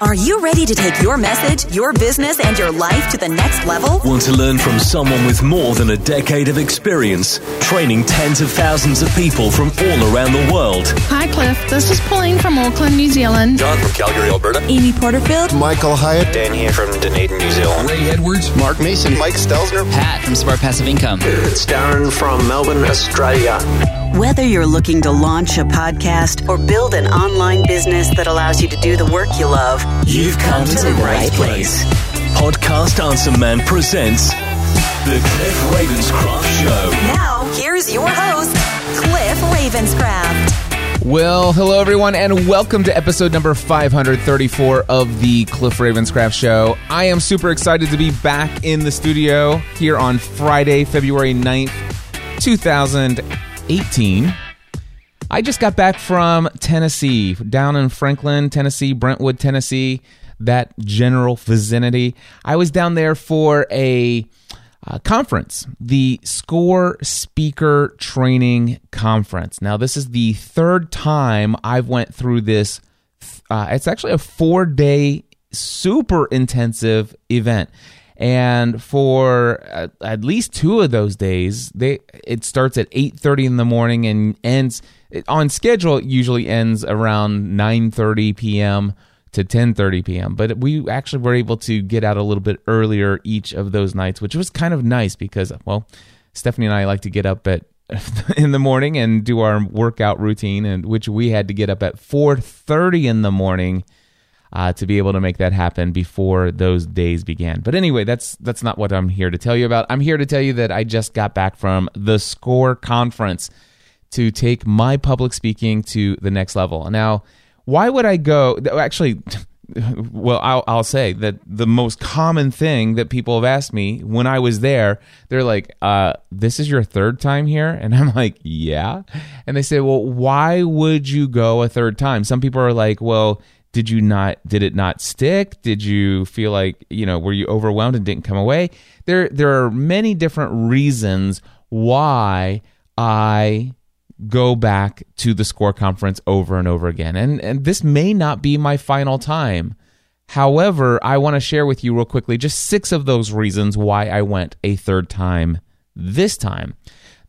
Are you ready to take your message, your business, and your life to the next level? Want to learn from someone with more than a decade of experience, training tens of thousands of people from all around the world? Hi, Cliff. This is Pauline from Auckland, New Zealand. John from Calgary, Alberta. Amy Porterfield. Michael Hyatt. Dan here from Dunedin, New Zealand. Ray Edwards. Mark Mason. Mike Stelzner. Pat from Smart Passive Income. It's Darren from Melbourne, Australia. Whether you're looking to launch a podcast or build an online business that allows you to do the work you love, You've come to the right place. Podcast Answer Man presents The Cliff Ravenscraft Show. now here's your host, Cliff Ravenscraft. Well, hello everyone, and welcome to episode number 534 of the Cliff Ravenscraft Show. I am super excited to be back in the studio here on Friday, February 9th, 2018. I just got back from Tennessee, down in Franklin, Tennessee, Brentwood, Tennessee, that general vicinity. I was down there for a uh, conference, the SCORRE Speaker Training Conference. Now, this is the third time I've went through this. Uh, it's actually a four-day, super intensive event, and for uh, at least two of those days, they it starts at eight thirty in the morning and ends on schedule. It usually ends around nine thirty p.m to 10:30 p.m. But we actually were able to get out a little bit earlier each of those nights, which was kind of nice because well, Stephanie and I like to get up at in the morning and do our workout routine and which we had to get up at 4:30 in the morning uh, to be able to make that happen before those days began. But anyway, that's that's not what I'm here to tell you about. I'm here to tell you that I just got back from the SCORRE conference to take my public speaking to the next level. Now, why would I go? Actually, well, I'll, I'll say that the most common thing that people have asked me when I was there, they're like, uh, "This is your third time here," and I'm like, "Yeah," and they say, "Well, why would you go a third time?" Some people are like, "Well." Did you not? Did it not stick? Did you feel like you know? Were you overwhelmed and didn't come away? There, there are many different reasons why I go back to the SCORRE conference over and over again. And and this may not be my final time. However, I want to share with you real quickly just six of those reasons why I went a third time this time.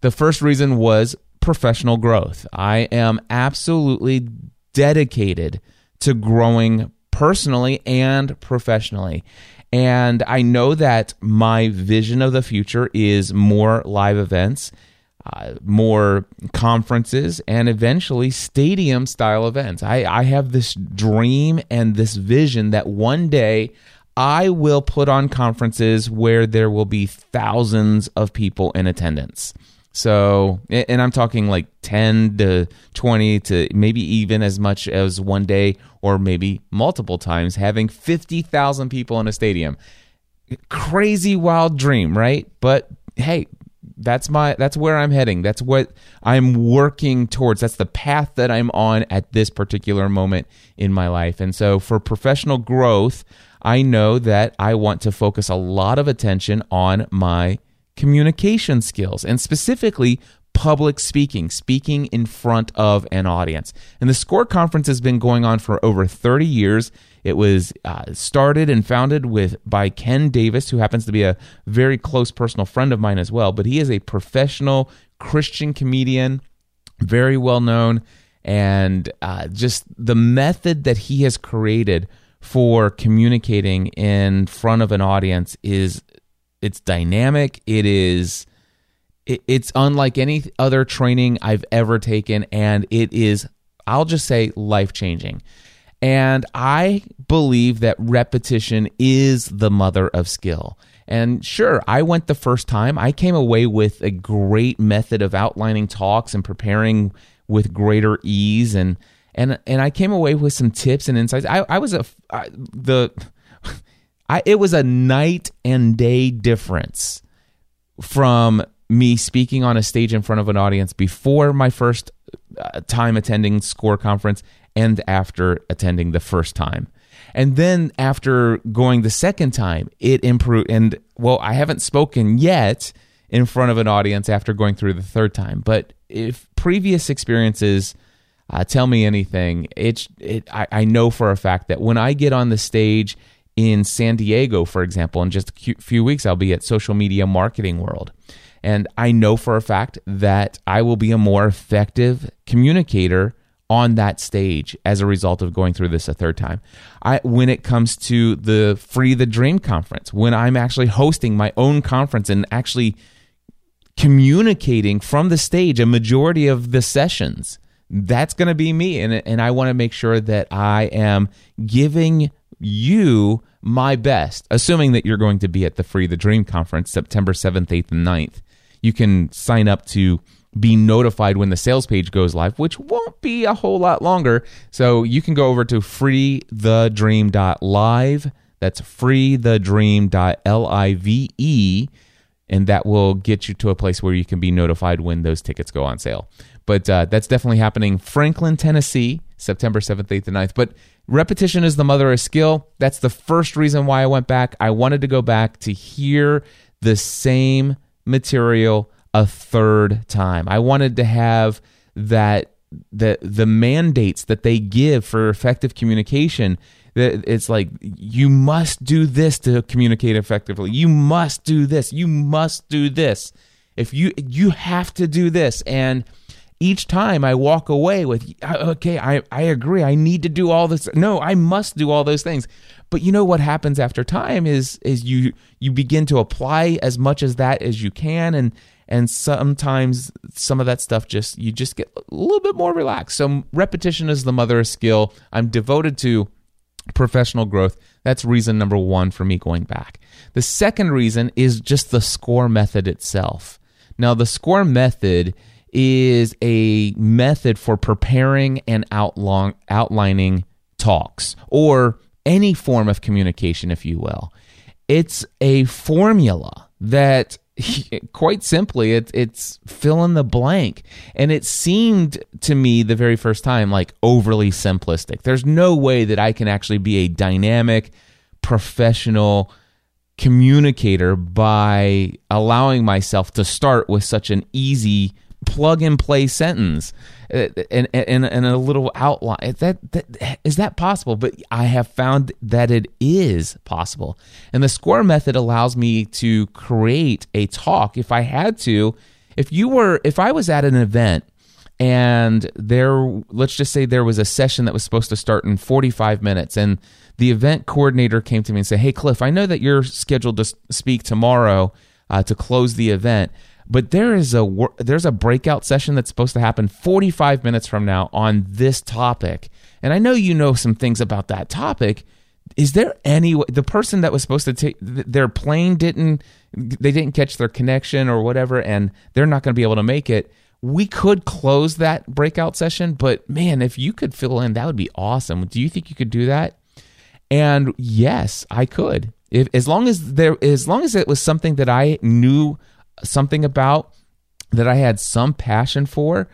The first reason was professional growth. I am absolutely dedicated to growing personally and professionally. And I know that my vision of the future is more live events uh, more conferences and eventually stadium style events. I, I have this dream and this vision that one day I will put on conferences where there will be thousands of people in attendance. So, and I'm talking like 10 to 20 to maybe even as much as one day or maybe multiple times having 50,000 people in a stadium. Crazy wild dream, right? But hey, that's my that's where I'm heading. That's what I'm working towards. That's the path that I'm on at this particular moment in my life. And so for professional growth, I know that I want to focus a lot of attention on my communication skills and specifically public speaking, speaking in front of an audience. And the SCORRE conference has been going on for over 30 years. It was uh, started and founded with by Ken Davis, who happens to be a very close personal friend of mine as well. But he is a professional Christian comedian, very well known, and uh, just the method that he has created for communicating in front of an audience is it's dynamic. It is it's unlike any other training I've ever taken, and it is I'll just say life changing. And I believe that repetition is the mother of skill. And sure, I went the first time. I came away with a great method of outlining talks and preparing with greater ease and and and I came away with some tips and insights. I, I was a I, the I it was a night and day difference from me speaking on a stage in front of an audience before my first uh, time attending SCORRE conference and after attending the first time. And then after going the second time, it improved. And well, I haven't spoken yet in front of an audience after going through the third time, but if previous experiences uh, tell me anything. It's it. I, I know for a fact that when I get on the stage in San Diego, for example, in just a few weeks, I'll be at Social Media Marketing World. And I know for a fact that I will be a more effective communicator on that stage as a result of going through this a third time. I when it comes to the Free the Dream conference, when I'm actually hosting my own conference and actually communicating from the stage a majority of the sessions, that's going to be me and and I want to make sure that I am giving you my best, assuming that you're going to be at the Free the Dream conference September 7th, 8th, and 9th. You can sign up to be notified when the sales page goes live, which won't be a whole lot longer. So you can go over to freethedream.live. That's freethedream.live, and that will get you to a place where you can be notified when those tickets go on sale. But uh, that's definitely happening. Franklin, Tennessee, September 7th, 8th, and 9th. But repetition is the mother of skill. That's the first reason why I went back. I wanted to go back to hear the same material a third time. I wanted to have that the the mandates that they give for effective communication that it's like you must do this to communicate effectively. You must do this. You must do this. If you you have to do this and each time I walk away with uh, okay, I I agree. I need to do all this. No, I must do all those things. But you know what happens after time is is you you begin to apply as much as that as you can and and sometimes some of that stuff just you just get a little bit more relaxed so repetition is the mother of skill i'm devoted to professional growth that's reason number one for me going back the second reason is just the SCORRE method itself now the SCORRE method is a method for preparing and outline, outlining talks or any form of communication if you will it's a formula that quite simply, it, it's fill in the blank. And it seemed to me the very first time like overly simplistic. There's no way that I can actually be a dynamic, professional communicator by allowing myself to start with such an easy plug and play sentence and, and, and a little outline. Is that, that, is that possible? But I have found that it is possible. And the SCORRE method allows me to create a talk if I had to. If you were, if I was at an event and there, let's just say there was a session that was supposed to start in 45 minutes and the event coordinator came to me and said, Hey, Cliff, I know that you're scheduled to speak tomorrow uh, to close the event but there is a there's a breakout session that's supposed to happen 45 minutes from now on this topic. And i know you know some things about that topic. Is there any the person that was supposed to take their plane didn't they didn't catch their connection or whatever and they're not going to be able to make it. We could close that breakout session but man if you could fill in that would be awesome. Do you think you could do that? And yes i could. If as long as there as long as it was something that i knew something about that I had some passion for,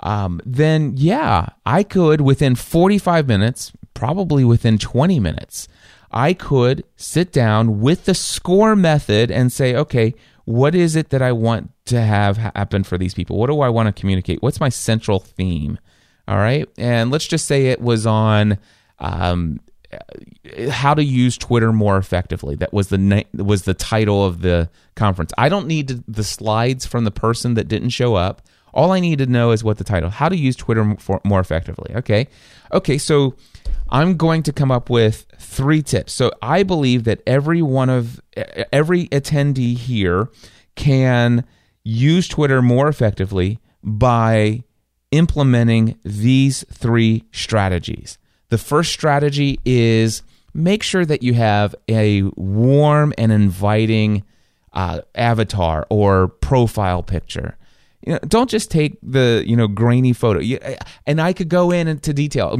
um, then yeah, I could within 45 minutes, probably within 20 minutes, I could sit down with the SCORRE method and say, okay, what is it that I want to have happen for these people? What do I want to communicate? What's my central theme? All right. And let's just say it was on um, how to use Twitter more effectively. That was the was the title of the conference. I don't need the slides from the person that didn't show up. All I need to know is what the title. How to use Twitter more effectively. Okay, okay. So I'm going to come up with three tips. So I believe that every one of every attendee here can use Twitter more effectively by implementing these three strategies. The first strategy is make sure that you have a warm and inviting uh, avatar or profile picture. You know, don't just take the you know grainy photo. And I could go in into detail.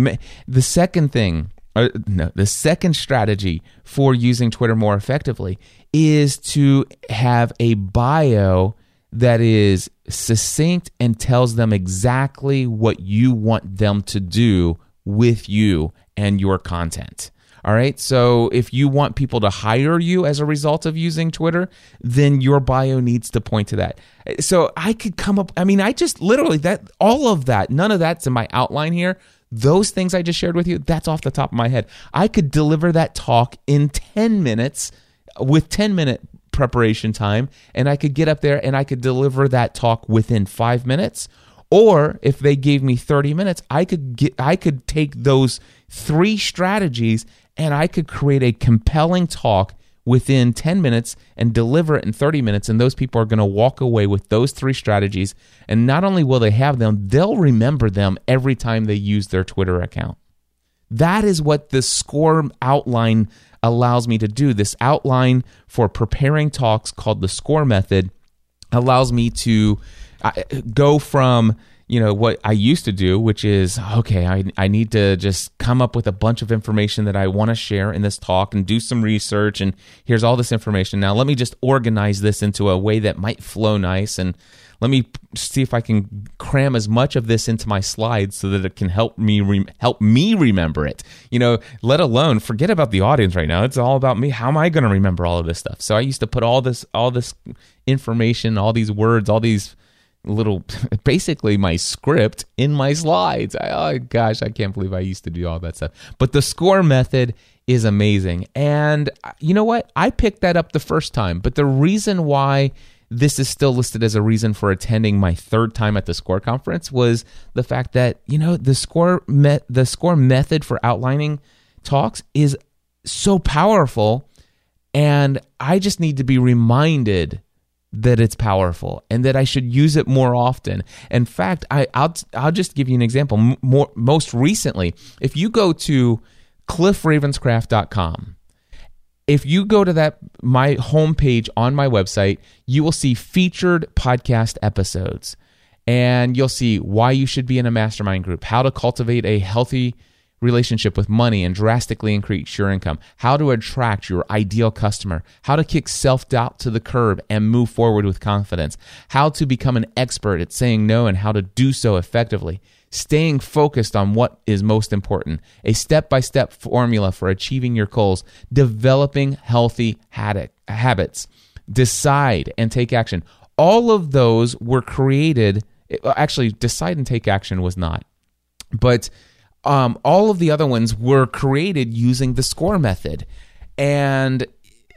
The second thing, uh, no, the second strategy for using Twitter more effectively is to have a bio that is succinct and tells them exactly what you want them to do with you and your content. All right. So if you want people to hire you as a result of using Twitter, then your bio needs to point to that. So I could come up, I mean, I just literally that, all of that, none of that's in my outline here. Those things I just shared with you, that's off the top of my head. I could deliver that talk in 10 minutes with 10 minute preparation time, and I could get up there and I could deliver that talk within five minutes. Or if they gave me 30 minutes, I could get I could take those three strategies and I could create a compelling talk within 10 minutes and deliver it in 30 minutes and those people are going to walk away with those three strategies and not only will they have them they'll remember them every time they use their Twitter account. That is what the SCORRE outline allows me to do. This outline for preparing talks called the SCORRE method allows me to uh, go from you know what I used to do, which is okay. I I need to just come up with a bunch of information that I want to share in this talk and do some research. And here's all this information. Now let me just organize this into a way that might flow nice and let me see if I can cram as much of this into my slides so that it can help me re- help me remember it. You know, let alone forget about the audience right now. It's all about me. How am I going to remember all of this stuff? So I used to put all this all this information, all these words, all these little basically my script in my slides. I, oh gosh, I can't believe I used to do all that stuff. But the SCORRE method is amazing. And uh, you know what? I picked that up the first time, but the reason why this is still listed as a reason for attending my third time at the SCORRE conference was the fact that, you know, the SCORRE met the SCORRE method for outlining talks is so powerful and I just need to be reminded that it's powerful and that I should use it more often. In fact, I, will I'll just give you an example. More, most recently, if you go to cliffravenscraft.com, if you go to that my homepage on my website, you will see featured podcast episodes, and you'll see why you should be in a mastermind group, how to cultivate a healthy relationship with money and drastically increase your income, how to attract your ideal customer, how to kick self doubt to the curb and move forward with confidence, how to become an expert at saying no and how to do so effectively, staying focused on what is most important, a step by step formula for achieving your goals, developing healthy habits, decide and take action. All of those were created. Actually, decide and take action was not. But um, all of the other ones were created using the SCORRE method. And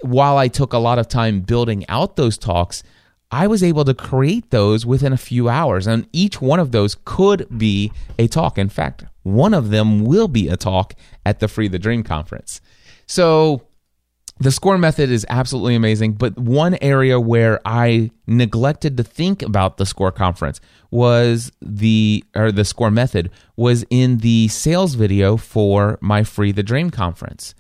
while I took a lot of time building out those talks, I was able to create those within a few hours. And each one of those could be a talk. In fact, one of them will be a talk at the Free the Dream conference. So the SCORRE method is absolutely amazing, but one area where I neglected to think about the SCORRE conference was the or the SCORRE method was in the sales video for my Free the Dream conference.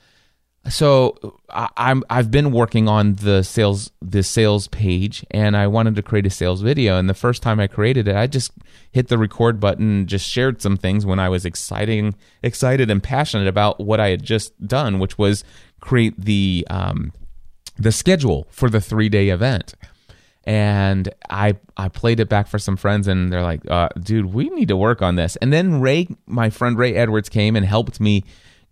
So I, I've been working on the sales the sales page, and I wanted to create a sales video. And the first time I created it, I just hit the record button, just shared some things when I was exciting excited and passionate about what I had just done, which was create the um, the schedule for the three day event. And I I played it back for some friends, and they're like, uh, "Dude, we need to work on this." And then Ray, my friend Ray Edwards, came and helped me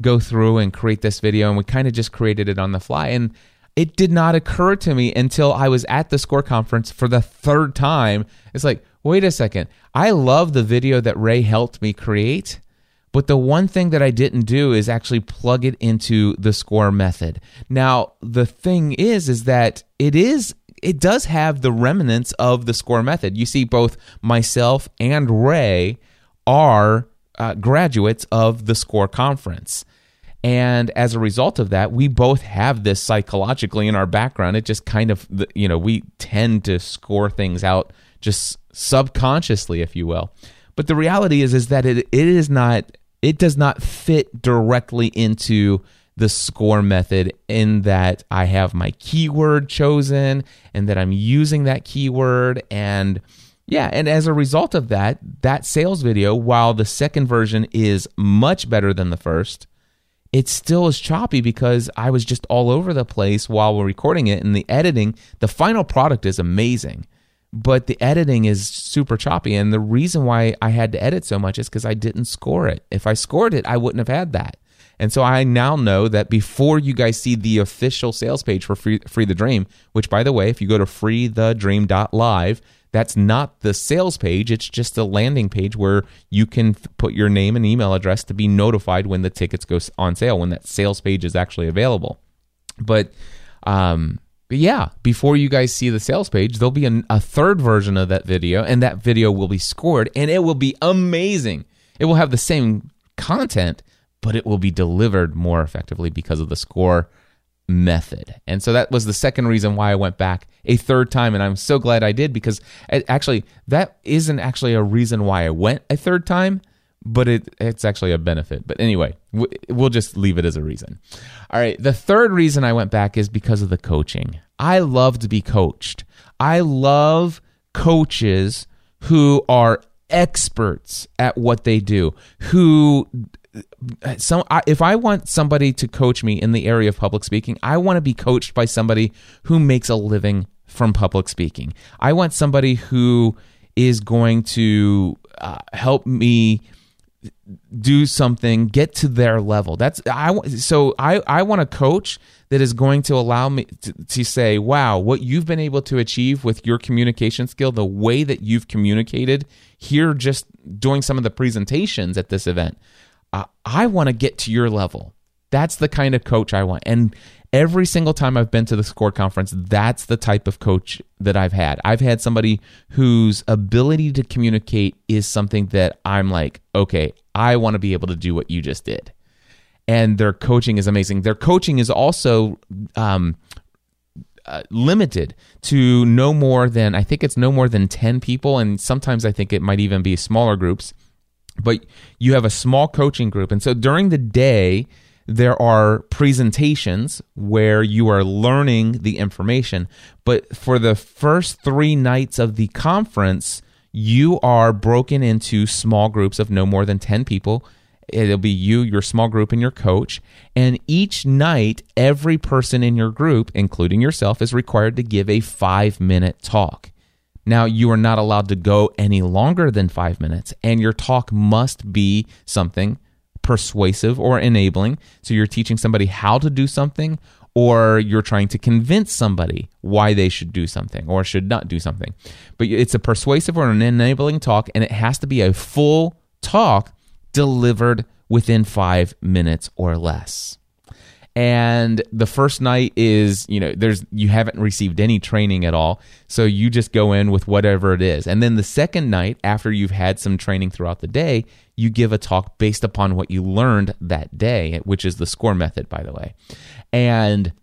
go through and create this video, and we kind of just created it on the fly. And it did not occur to me until I was at the SCORRE conference for the third time. It's like, wait a second, I love the video that Ray helped me create but the one thing that I didn't do is actually plug it into the SCORRE method. Now, the thing is is that it is it does have the remnants of the SCORRE method. You see both myself and Ray are uh, graduates of the SCORRE conference. And as a result of that, we both have this psychologically in our background. It just kind of, you know, we tend to score things out just subconsciously, if you will. But the reality is, is that it, it is not it does not fit directly into the SCORRE method in that I have my keyword chosen and that I'm using that keyword. And yeah, and as a result of that, that sales video, while the second version is much better than the first, it still is choppy because I was just all over the place while we're recording it and the editing, the final product is amazing but the editing is super choppy. And the reason why I had to edit so much is because I didn't score it. If I scored it, I wouldn't have had that. And so I now know that before you guys see the official sales page for Free, Free the Dream, which by the way, if you go to freethedream.live, that's not the sales page. It's just a landing page where you can put your name and email address to be notified when the tickets go on sale, when that sales page is actually available. But, um, yeah, before you guys see the sales page, there'll be an, a third version of that video, and that video will be scored, and it will be amazing. It will have the same content, but it will be delivered more effectively because of the SCORRE method. And so that was the second reason why I went back a third time. And I'm so glad I did because actually, that isn't actually a reason why I went a third time, but it, it's actually a benefit. But anyway, we'll just leave it as a reason. All right. The third reason I went back is because of the coaching. I love to be coached. I love coaches who are experts at what they do, who some if I want somebody to coach me in the area of public speaking, I want to be coached by somebody who makes a living from public speaking. I want somebody who is going to uh, help me do something get to their level. That's i so i i want a coach that is going to allow me to, to say wow what you've been able to achieve with your communication skill the way that you've communicated here just doing some of the presentations at this event uh, i want to get to your level. That's the kind of coach i want. And every single time I've been to the SCORRE conference, that's the type of coach that I've had. I've had somebody whose ability to communicate is something that I'm like, okay, I want to be able to do what you just did. And their coaching is amazing. Their coaching is also um, uh, limited to no more than, I think it's no more than 10 people. And sometimes I think it might even be smaller groups. But you have a small coaching group. And so during the day, there are presentations where you are learning the information. But for the first three nights of the conference, you are broken into small groups of no more than 10 people. It'll be you, your small group, and your coach. And each night, every person in your group, including yourself, is required to give a five minute talk. Now, you are not allowed to go any longer than five minutes, and your talk must be something persuasive or enabling. So you're teaching somebody how to do something, or you're trying to convince somebody why they should do something or should not do something. But it's a persuasive or an enabling talk, and it has to be a full talk delivered within five minutes or less. And the first night is, you know, there's you haven't received any training at all, so you just go in with whatever it is. And then the second night, after you've had some training throughout the day, you give a talk based upon what you learned that day, which is the SCORRE method, by the way. And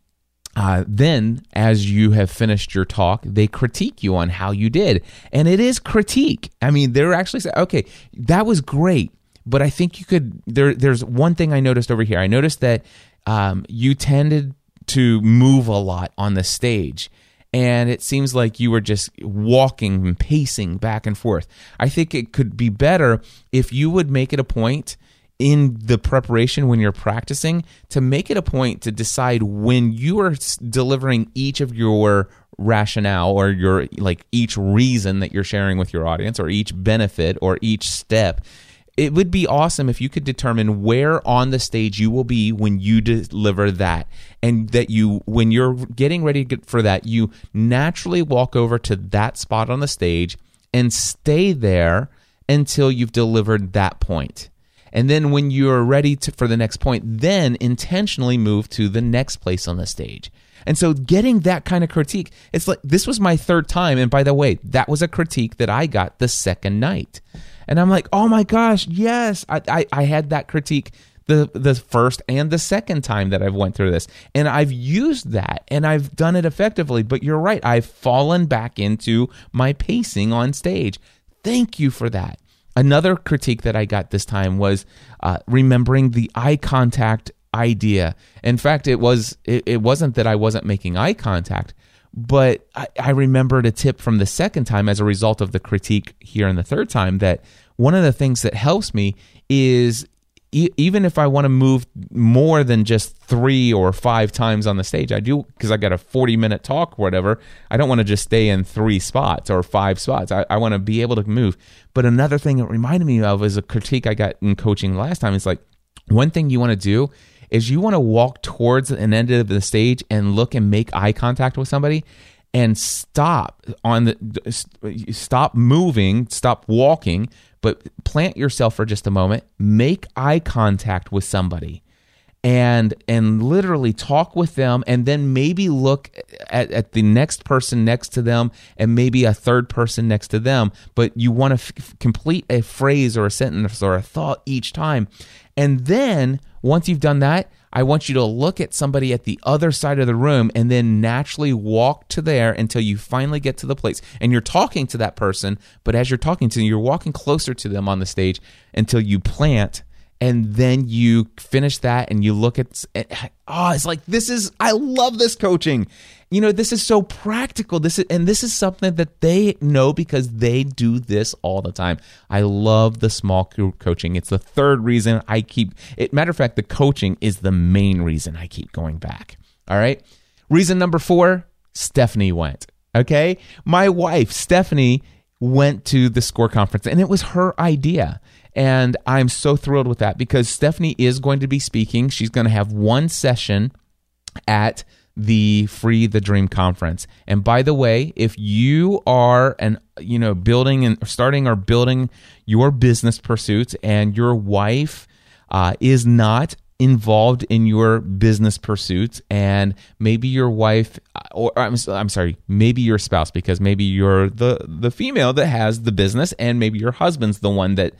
uh, then, as you have finished your talk, they critique you on how you did. And it is critique. I mean, they're actually saying, okay, that was great, but I think you could. There, there's one thing I noticed over here. I noticed that um, you tended to move a lot on the stage. And it seems like you were just walking and pacing back and forth. I think it could be better if you would make it a point in the preparation when you're practicing to make it a point to decide when you are delivering each of your rationale or your like each reason that you're sharing with your audience or each benefit or each step it would be awesome if you could determine where on the stage you will be when you deliver that and that you when you're getting ready for that you naturally walk over to that spot on the stage and stay there until you've delivered that point and then when you're ready to, for the next point, then intentionally move to the next place on the stage. And so getting that kind of critique, it's like this was my third time. And by the way, that was a critique that I got the second night. And I'm like, oh my gosh, yes. I, I, I had that critique the the first and the second time that I've went through this. And I've used that and I've done it effectively. But you're right, I've fallen back into my pacing on stage. Thank you for that. Another critique that I got this time was uh, remembering the eye contact idea. In fact, it was it, it wasn't that I wasn't making eye contact, but I, I remembered a tip from the second time as a result of the critique here in the third time that one of the things that helps me is e- even if I want to move more than just three or five times on the stage, I do because I got a 40 minute talk or whatever. I don't want to just stay in three spots or five spots. I, I want to be able to move. But another thing it reminded me of is a critique I got in coaching last time. It's like, one thing you want to do is you want to walk towards an end of the stage and look and make eye contact with somebody and stop on the stop moving, stop walking, but plant yourself for just a moment, make eye contact with somebody and and literally talk with them and then maybe look at, at the next person next to them and maybe a third person next to them. But you want to f- complete a phrase or a sentence or a thought each time. And then once you've done that I want you to look at somebody at the other side of the room and then naturally walk to there until you finally get to the place. And you're talking to that person, but as you're talking to them, you're walking closer to them on the stage until you plant and then you finish that and you look at oh it's like this is i love this coaching you know this is so practical. This is and this is something that they know because they do this all the time. I love the small group coaching. It's the third reason i keep it matter of fact the coaching is the main reason i keep going back. All right? Reason number four stephanie went. Okay? My wife stephanie went to the SCORRE conference and it was her idea. And I'm so thrilled with that because Stephanie is going to be speaking. She's going to have one session at the Free the Dream conference. And by the way, if you are an you know building and starting or building your business pursuits and your wife uh, is not involved in your business pursuits and maybe your wife or I'm, I'm sorry maybe your spouse because maybe you're the the female that has the business and maybe your husband's the one that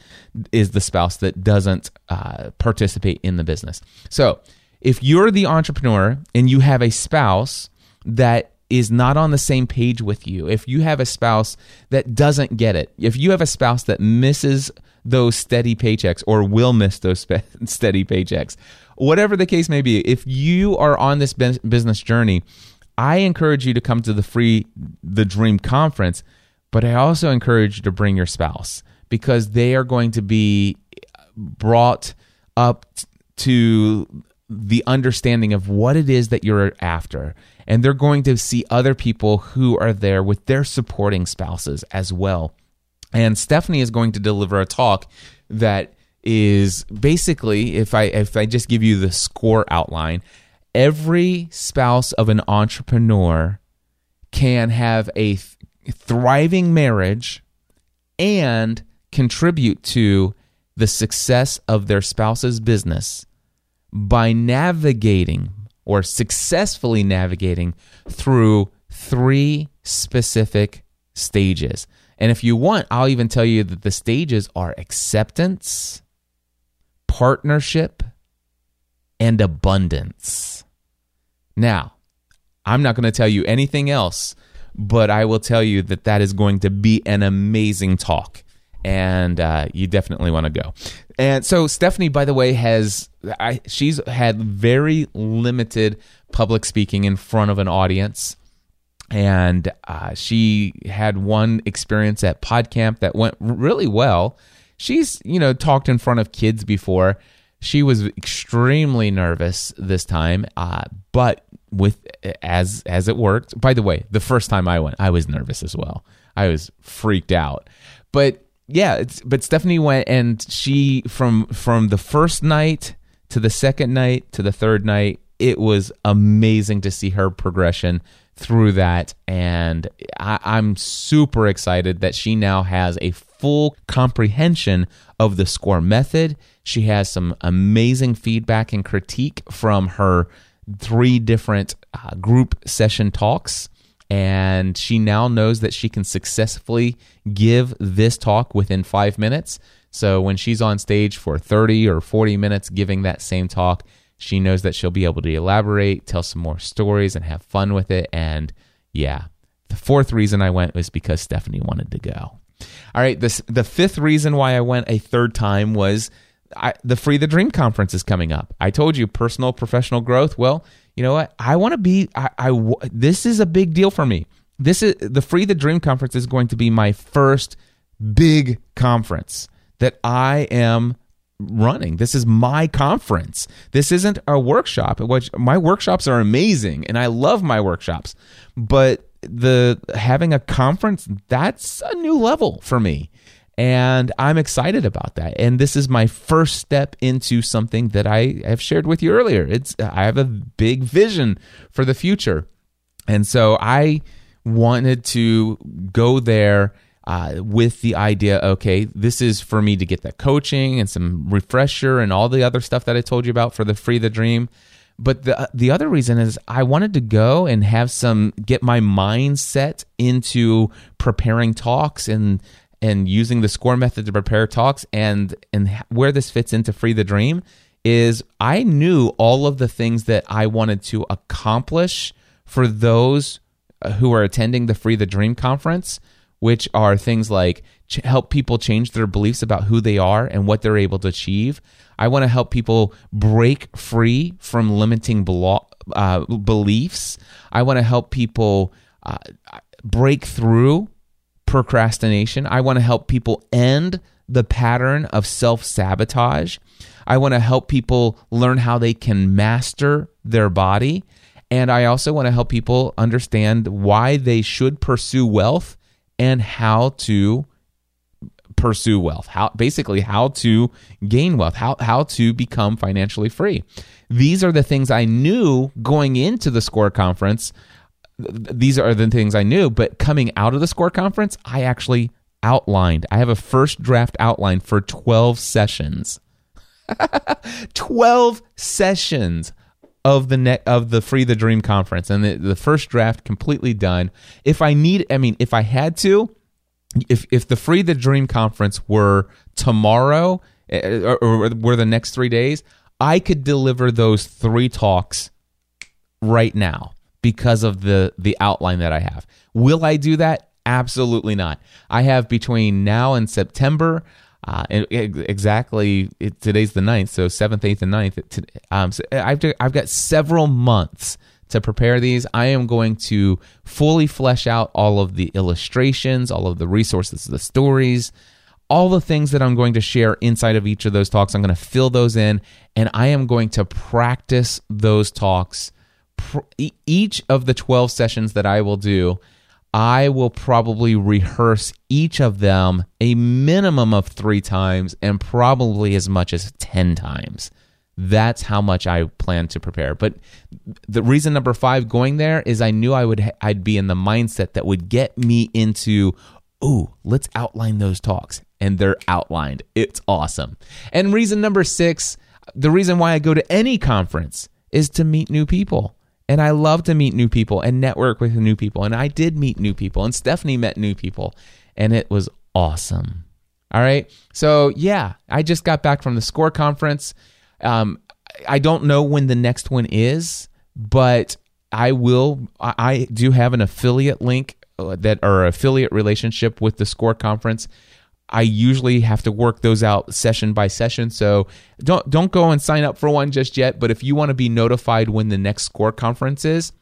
is the spouse that doesn't uh, participate in the business so if you're the entrepreneur and you have a spouse that is not on the same page with you if you have a spouse that doesn't get it if you have a spouse that misses those steady paychecks or will miss those spe- steady paychecks. Whatever the case may be, if you are on this business journey, I encourage you to come to the free The Dream conference, but I also encourage you to bring your spouse because they are going to be brought up to the understanding of what it is that you're after. And they're going to see other people who are there with their supporting spouses as well. And Stephanie is going to deliver a talk that is basically if I if I just give you the SCORRE outline, every spouse of an entrepreneur can have a th- thriving marriage and contribute to the success of their spouse's business by navigating or successfully navigating through three specific stages. And if you want, I'll even tell you that the stages are acceptance, partnership, and abundance. Now, I'm not going to tell you anything else, but I will tell you that that is going to be an amazing talk. And uh, you definitely want to go. And so Stephanie, by the way, has I, she's had very limited public speaking in front of an audience and uh, she had one experience at PodCamp that went really well. She's you know talked in front of kids before. She was extremely nervous this time, uh, but with as as it worked. By the way, the first time I went, I was nervous as well. I was freaked out, but yeah, but Stephanie went and she from from the first night to the second night to the third night, it was amazing to see her progression through that. And I, I'm super excited that she now has a full comprehension of the SCORRE method. She has some amazing feedback and critique from her three different uh, group session talks. And she now knows that she can successfully give this talk within five minutes. So when she's on stage for 30 or 40 minutes giving that same talk, she knows that she'll be able to elaborate, tell some more stories, and have fun with it. And yeah, the fourth reason I went was because Stephanie wanted to go. All right, this the fifth reason why I went a third time was I, the Free the Dream conference is coming up. I told you personal professional growth. Well, you know what? I want to be. I, I this is a big deal for me. This is the Free the Dream conference is going to be my first big conference that I am running. This is my conference. This isn't a workshop. Which my workshops are amazing and I love my workshops. But the having a conference, that's a new level for me. And I'm excited about that. And this is my first step into something that I have shared with you earlier. It's I have a big vision for the future. And so I wanted to go there uh, with the idea okay, this is for me to get that coaching and some refresher and all the other stuff that I told you about for the Free the Dream. But the the other reason is I wanted to go and have some get my mindset into preparing talks and and using the SCORRE method to prepare talks and and where this fits into Free the Dream is I knew all of the things that I wanted to accomplish for those uh, who are attending the Free the Dream conference, which are things like ch- help people change their beliefs about who they are and what they're able to achieve. I want to help people break free from limiting belo- uh, beliefs. I want to help people uh, break through procrastination. I want to help people end the pattern of self sabotage. I want to help people learn how they can master their body. And I also want to help people understand why they should pursue wealth and how to pursue wealth. How basically how to gain wealth, how how to become financially free. These are the things I knew going into the SCORRE conference. These are the things I knew, but coming out of the SCORRE conference, I actually outlined. I have a first draft outline for 12 sessions. 12 sessions of the net of the free the dream conference and the, the first draft completely done if i need i mean if i had to if if the free the dream conference were tomorrow eh, or, or were the next three days i could deliver those three talks right now because of the the outline that i have. Will i do that? Absolutely not. I have between now and september uh, exactly it, today's the 9th so 7th 8th and 9th um, so I've, I've got several months to prepare these. I am going to fully flesh out all of the illustrations all of the resources the stories all the things that i'm going to share inside of each of those talks. I'm going to fill those in and i am going to practice those talks each of the 12 sessions that i will do I will probably rehearse each of them a minimum of three times and probably as much as 10 times. That's how much I plan to prepare. But the reason number five going there is I knew I would I'd be in the mindset that would get me into, ooh, let's outline those talks. And they're outlined. It's awesome. And reason number six, the reason why I go to any conference is to meet new people. And I love to meet new people and network with new people. And I did meet new people, and Stephanie met new people, and it was awesome. All right. So, yeah, I just got back from the SCORRE conference. Um, I don't know when the next one is, but I will. I do have an affiliate link uh, that or affiliate relationship with the SCORRE conference. I usually have to work those out session by session. So don't don't go and sign up for one just yet. But if you want to be notified when the next SCORRE conference is,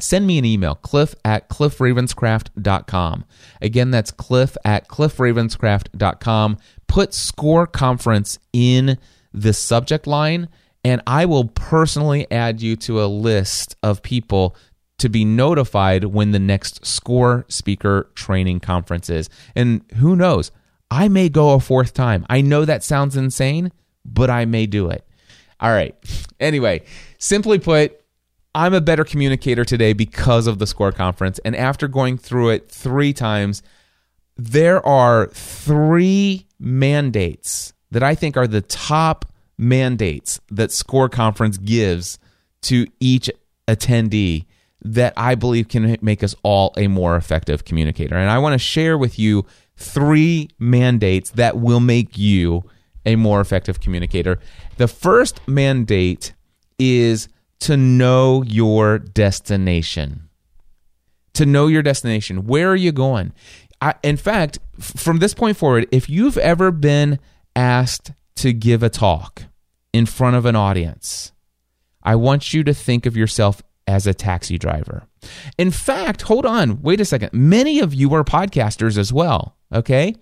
send me an email, cliff at cliffravenscraft.com. Again, that's cliff at cliffravenscraft.com. Put SCORRE conference in the subject line, and I will personally add you to a list of people to be notified when the next SCORRE speaker training conference is. And who knows? I may go a fourth time. I know that sounds insane, but I may do it. All right. Anyway, simply put, I'm a better communicator today because of the SCORRE conference. And after going through it three times, there are three mandates that I think are the top mandates that SCORRE conference gives to each attendee that I believe can make us all a more effective communicator. And I want to share with you three mandates that will make you a more effective communicator. The first mandate is to know your destination. To know your destination. Where are you going? I, in fact, from this point forward, if you've ever been asked to give a talk in front of an audience, I want you to think of yourself as a taxi driver. In fact, hold on, wait a second. Many of you are podcasters as well, okay?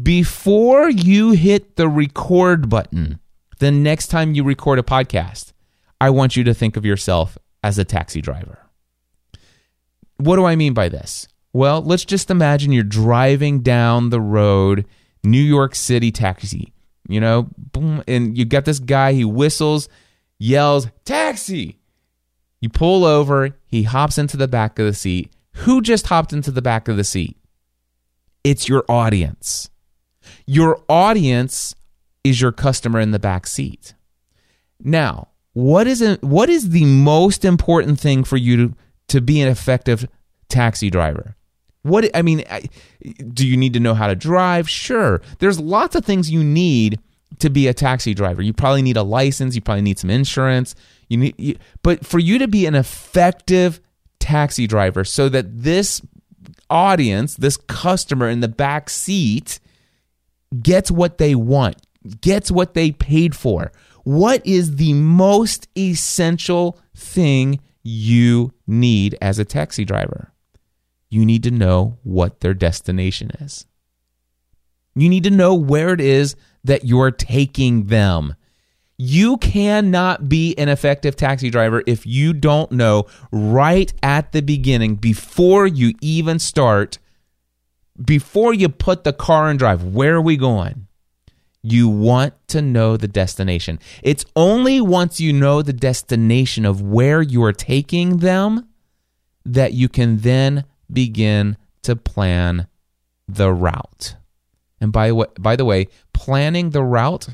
Before you hit the record button the next time you record a podcast, I want you to think of yourself as a taxi driver. What do I mean by this? Well, let's just imagine you're driving down the road New York City taxi. You know, boom, and you got this guy. He whistles, yells, "Taxi!" You pull over. He hops into the back of the seat. Who just hopped into the back of the seat? It's your audience. Your audience is your customer in the back seat. Now, what is it, what is the most important thing for you to, to be an effective taxi driver? What I mean, do you need to know how to drive? Sure. There's lots of things you need to be a taxi driver. You probably need a license, you probably need some insurance. You need you, but for you to be an effective taxi driver so that this audience, this customer in the back seat gets what they want, gets what they paid for. What is the most essential thing you need as a taxi driver? You need to know what their destination is. You need to know where it is that you're taking them. You cannot be an effective taxi driver if you don't know right at the beginning, before you even start, before you put the car in drive, where are we going? You want to know the destination. It's only once you know the destination of where you are taking them that you can then begin to plan the route. And by by the way, planning the route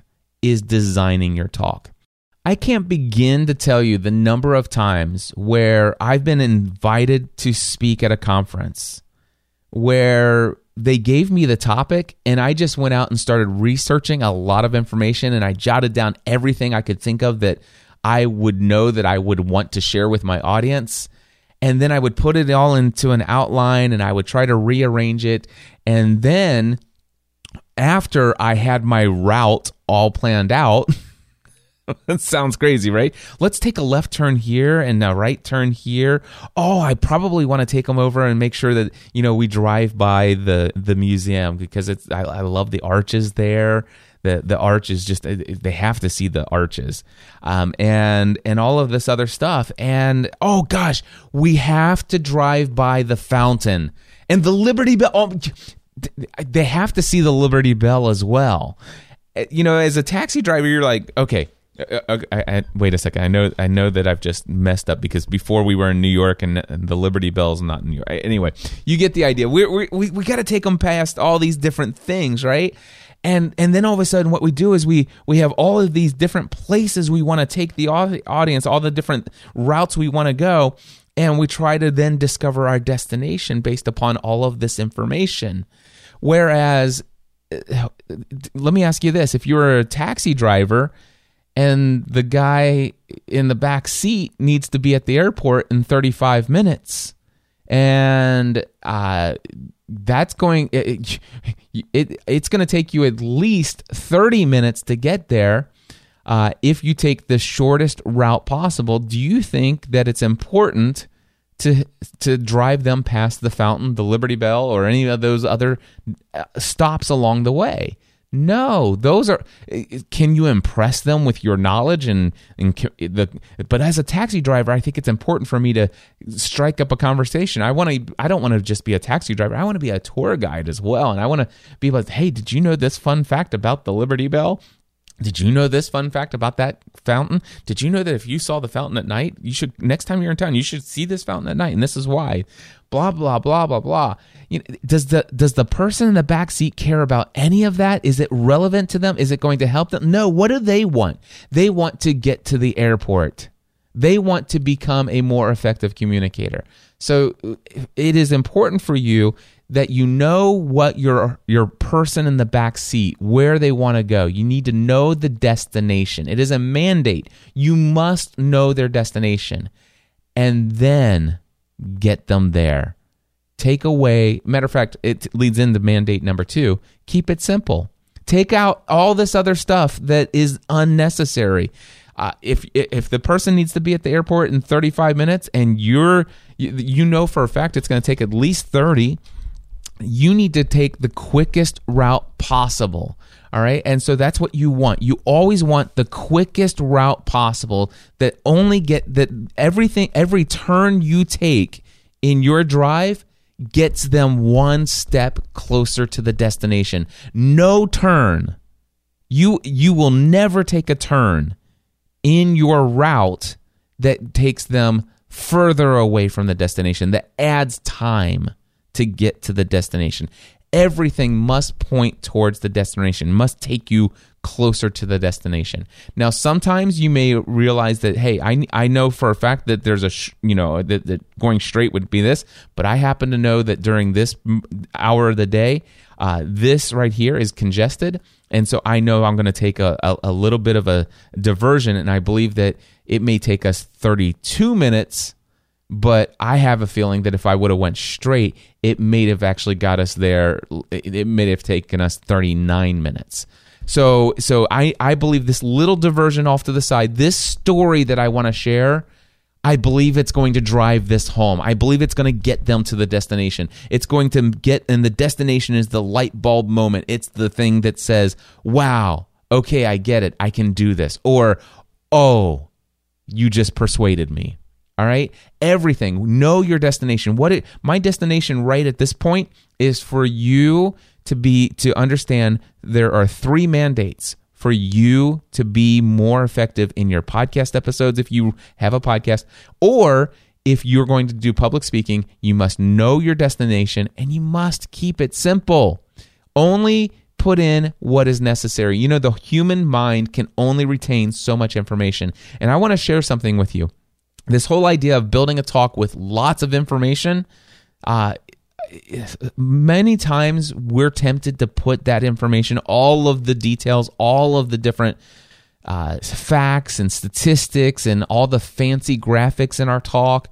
is designing your talk. I can't begin to tell you the number of times where I've been invited to speak at a conference where they gave me the topic and I just went out and started researching a lot of information and I jotted down everything I could think of that I would know that I would want to share with my audience. And then I would put it all into an outline and I would try to rearrange it. And then after I had my route all planned out, that sounds crazy, right? Let's take a left turn here and a right turn here. Oh, I probably want to take them over and make sure that you know we drive by the the museum because it's I, I love the arches there. The the arch is just they have to see the arches, um, and and all of this other stuff. And oh gosh, we have to drive by the fountain and the Liberty Bell. Oh, they have to see the Liberty Bell as well. Uh, You know, as a taxi driver, you're like, okay, uh, uh, I, I, wait a second. I know, I know that I've just messed up because before we were in New York and, and the Liberty Bell's not in New York. Anyway, you get the idea. We're, we we we got to take them past all these different things, right? And and then all of a sudden, what we do is we we have all of these different places we want to take the audience, all the different routes we want to go, and we try to then discover our destination based upon all of this information. Whereas let me ask you this. If you're a taxi driver and the guy in the back seat needs to be at the airport in 35 minutes and uh, that's going it, it it's going to take you at least 30 minutes to get there uh, if you take the shortest route possible. Do you think that it's important to to drive them past the fountain, the Liberty Bell, or any of those other uh, stops along the way. No, those are. Eh, eh, can you impress them with your knowledge and and eh, the? But as a taxi driver, I think it's important for me to strike up a conversation. I want to. I don't want to just be a taxi driver. I want to be a tour guide as well, and I want to be like, hey, did you know this fun fact about the Liberty Bell? Did you know this fun fact about that fountain? Did you know that if you saw the fountain at night, you should next time you're in town, you should see this fountain at night, and this is why. Blah blah blah blah blah. You know, does the does the person in the back seat care about any of that? Is it relevant to them? Is it going to help them? No. What do they want? They want to get to the airport. They want to become a more effective communicator. So it is important for you that you know what your your person in the back seat where they want to go. You need to know the destination. It is a mandate. You must know their destination and then get them there. Take away, matter of fact, it leads into mandate number 2. Keep it simple. Take out all this other stuff that is unnecessary. Uh, if if the person needs to be at the airport in 35 minutes and you're you, you know for a fact it's going to take at least 30 you need to take the quickest route possible. All right. And so that's what you want. You always want the quickest route possible that only get that everything, every turn you take in your drive gets them one step closer to the destination. No turn. You you will never take a turn in your route that takes them further away from the destination that adds time to get to the destination. Everything must point towards the destination, must take you closer to the destination. Now, sometimes you may realize that, hey, I, I know for a fact that there's a, sh- you know, that, that going straight would be this, but I happen to know that during this hour of the day, uh, this right here is congested. And so I know I'm going to take a, a, a little bit of a diversion. And I believe that it may take us 32 minutes but I have a feeling that if I would have went straight, it may have actually got us there. It may have taken us 39 minutes. So, so I, I believe this little diversion off to the side, this story that I want to share, I believe it's going to drive this home. I believe it's going to get them to the destination. It's going to get, and the destination is the light bulb moment. It's the thing that says, wow, okay, I get it. I can do this. Or, oh, you just persuaded me. All right. Everything. Know your destination. What it, my destination right at this point is for you to be to understand there are three mandates for you to be more effective in your podcast episodes if you have a podcast or if you're going to do public speaking, you must know your destination and you must keep it simple. Only put in what is necessary. You know, the human mind can only retain so much information. And I want to share something with you this whole idea of building a talk with lots of information uh, many times we're tempted to put that information all of the details all of the different uh, facts and statistics and all the fancy graphics in our talk.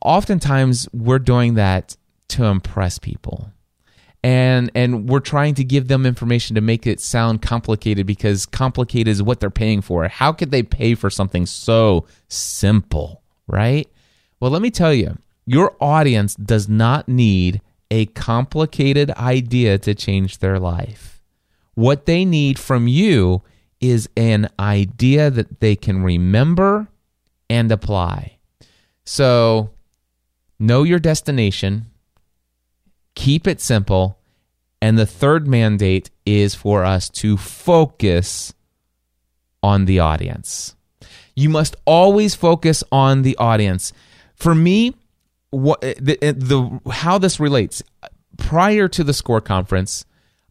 Oftentimes we're doing that to impress people and and we're trying to give them information to make it sound complicated because complicated is what they're paying for. How could they pay for something so simple, right? Well, let me tell you, your audience does not need a complicated idea to change their life. What they need from you is an idea that they can remember and apply. So, know your destination keep it simple. And the third mandate is for us to focus on the audience. You must always focus on the audience. For me, what eh, the, eh, the how this relates prior to the SCORRE conference,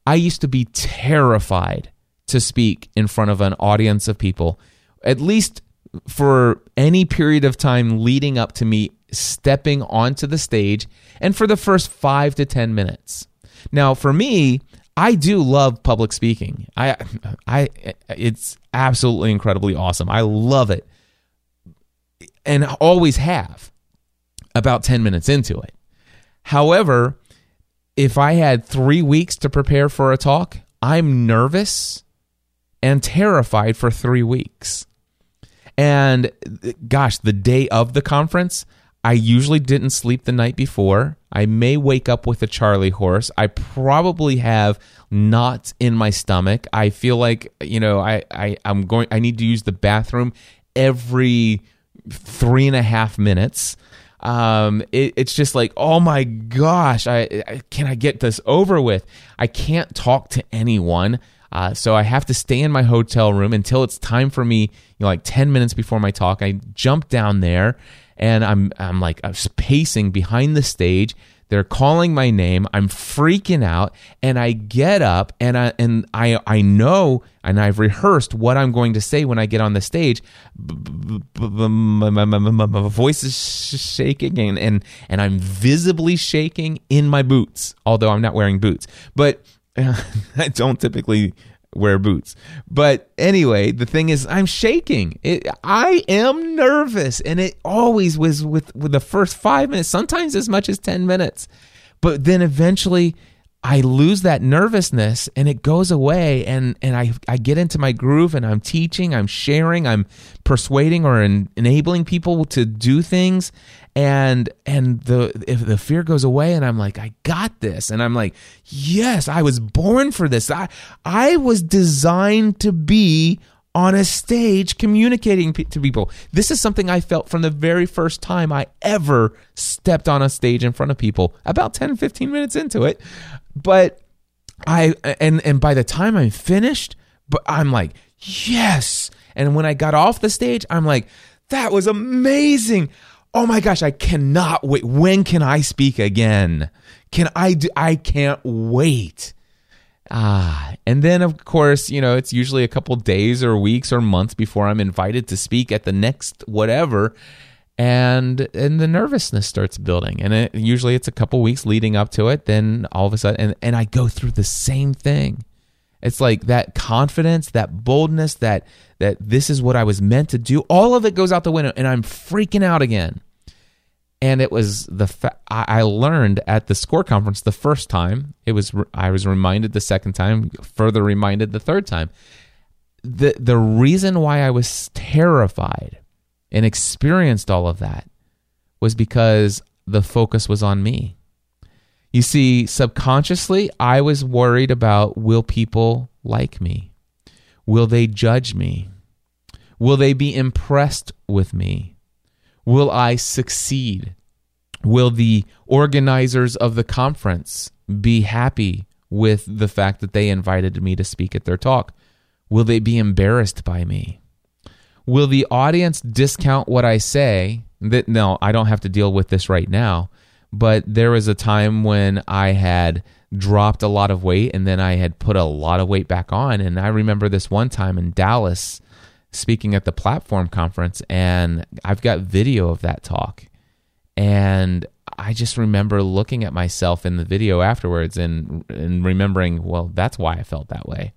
I used to be terrified to speak in front of an audience of people, at least for any period of time leading up to me stepping onto the stage and for the first five to 10 minutes. Now, for me, I do love public speaking. I, I, it's absolutely incredibly awesome. I love it, and always have. About ten minutes into it, however, if I had three weeks to prepare for a talk, I'm nervous and terrified for three weeks. And gosh, the day of the conference, I usually didn't sleep the night before. I may wake up with a Charlie horse. I probably have knots in my stomach. I feel like, you know, I, I, I'm going, I need to use the bathroom every three and a half minutes. Um, it, it's just like, oh my gosh, I, I, can I get this over with? I can't talk to anyone. Uh, so I have to stay in my hotel room until it's time for me, you know, like 10 minutes before my talk. I jump down there and I'm I'm like I'm pacing behind the stage. They're calling my name. I'm freaking out, and I get up and I and I I know and I've rehearsed what I'm going to say when I get on the stage. My voice is shaking and and and I'm visibly shaking in my boots, although I'm not wearing boots. But I don't typically wear boots. But anyway, the thing is, I'm shaking. It, I am nervous, and it always was with with the first five minutes, sometimes as much as ten minutes. But then eventually, I lose that nervousness, and it goes away, and and I I get into my groove, and I'm teaching, I'm sharing, I'm persuading or en- enabling people to do things, and and the if the fear goes away and i'm like i got this. And i'm like yes i was born for this. I i was designed to be on a stage communicating to people. This is something I felt from the very first time I ever stepped on a stage in front of people, about 10 15 minutes into it. But I and and by the time I'm finished, but I'm like, "Yes." And when I got off the stage, I'm like, "That was amazing." Oh my gosh, I cannot wait. When can I speak again? Can I do I can't wait. Ah, and then of course, you know, it's usually a couple days or weeks or months before I'm invited to speak at the next whatever, and and the nervousness starts building, and it, usually it's a couple weeks leading up to it. Then all of a sudden, and, and I go through the same thing. It's like that confidence, that boldness, that that this is what I was meant to do. All of it goes out the window, and I'm freaking out again and it was the fa- I learned at the SCORRE conference the first time. It was I was reminded the second time, further reminded the third time. the The reason why I was terrified and experienced all of that was because the focus was on me. You see, subconsciously, I was worried about will people like me? Will they judge me? Will they be impressed with me? Will I succeed? Will the organizers of the conference be happy with the fact that they invited me to speak at their talk? Will they be embarrassed by me? Will the audience discount what I say? That no, I don't have to deal with this right now, but there was a time when I had dropped a lot of weight and then I had put a lot of weight back on and I remember this one time in Dallas speaking at the platform conference and I've got video of that talk. And I just remember looking at myself in the video afterwards and and remembering, well, that's why I felt that way.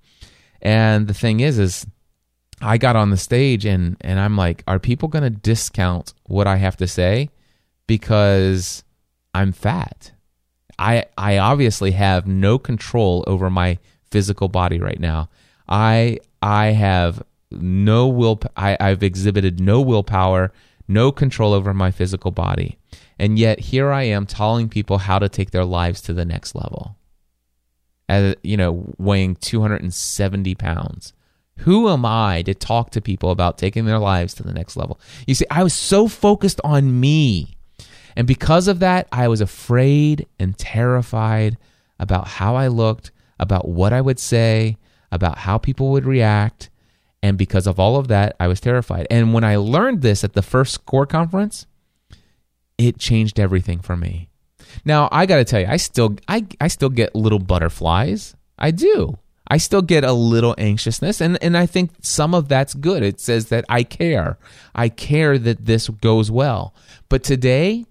And the thing is is I got on the stage and and I'm like, are people going to discount what I have to say because I'm fat? I I obviously have no control over my physical body right now. I I have no will I, I've exhibited no willpower, no control over my physical body. And yet here I am telling people how to take their lives to the next level. As you know, weighing 270 pounds. Who am I to talk to people about taking their lives to the next level? You see, I was so focused on me. And because of that, I was afraid and terrified about how I looked, about what I would say, about how people would react. And because of all of that, I was terrified. And when I learned this at the first SCORRE conference, it changed everything for me. Now, I got to tell you, I still I I still get little butterflies. I do. I still get a little anxiousness and and I think some of that's good. It says that I care. I care that this goes well. But today,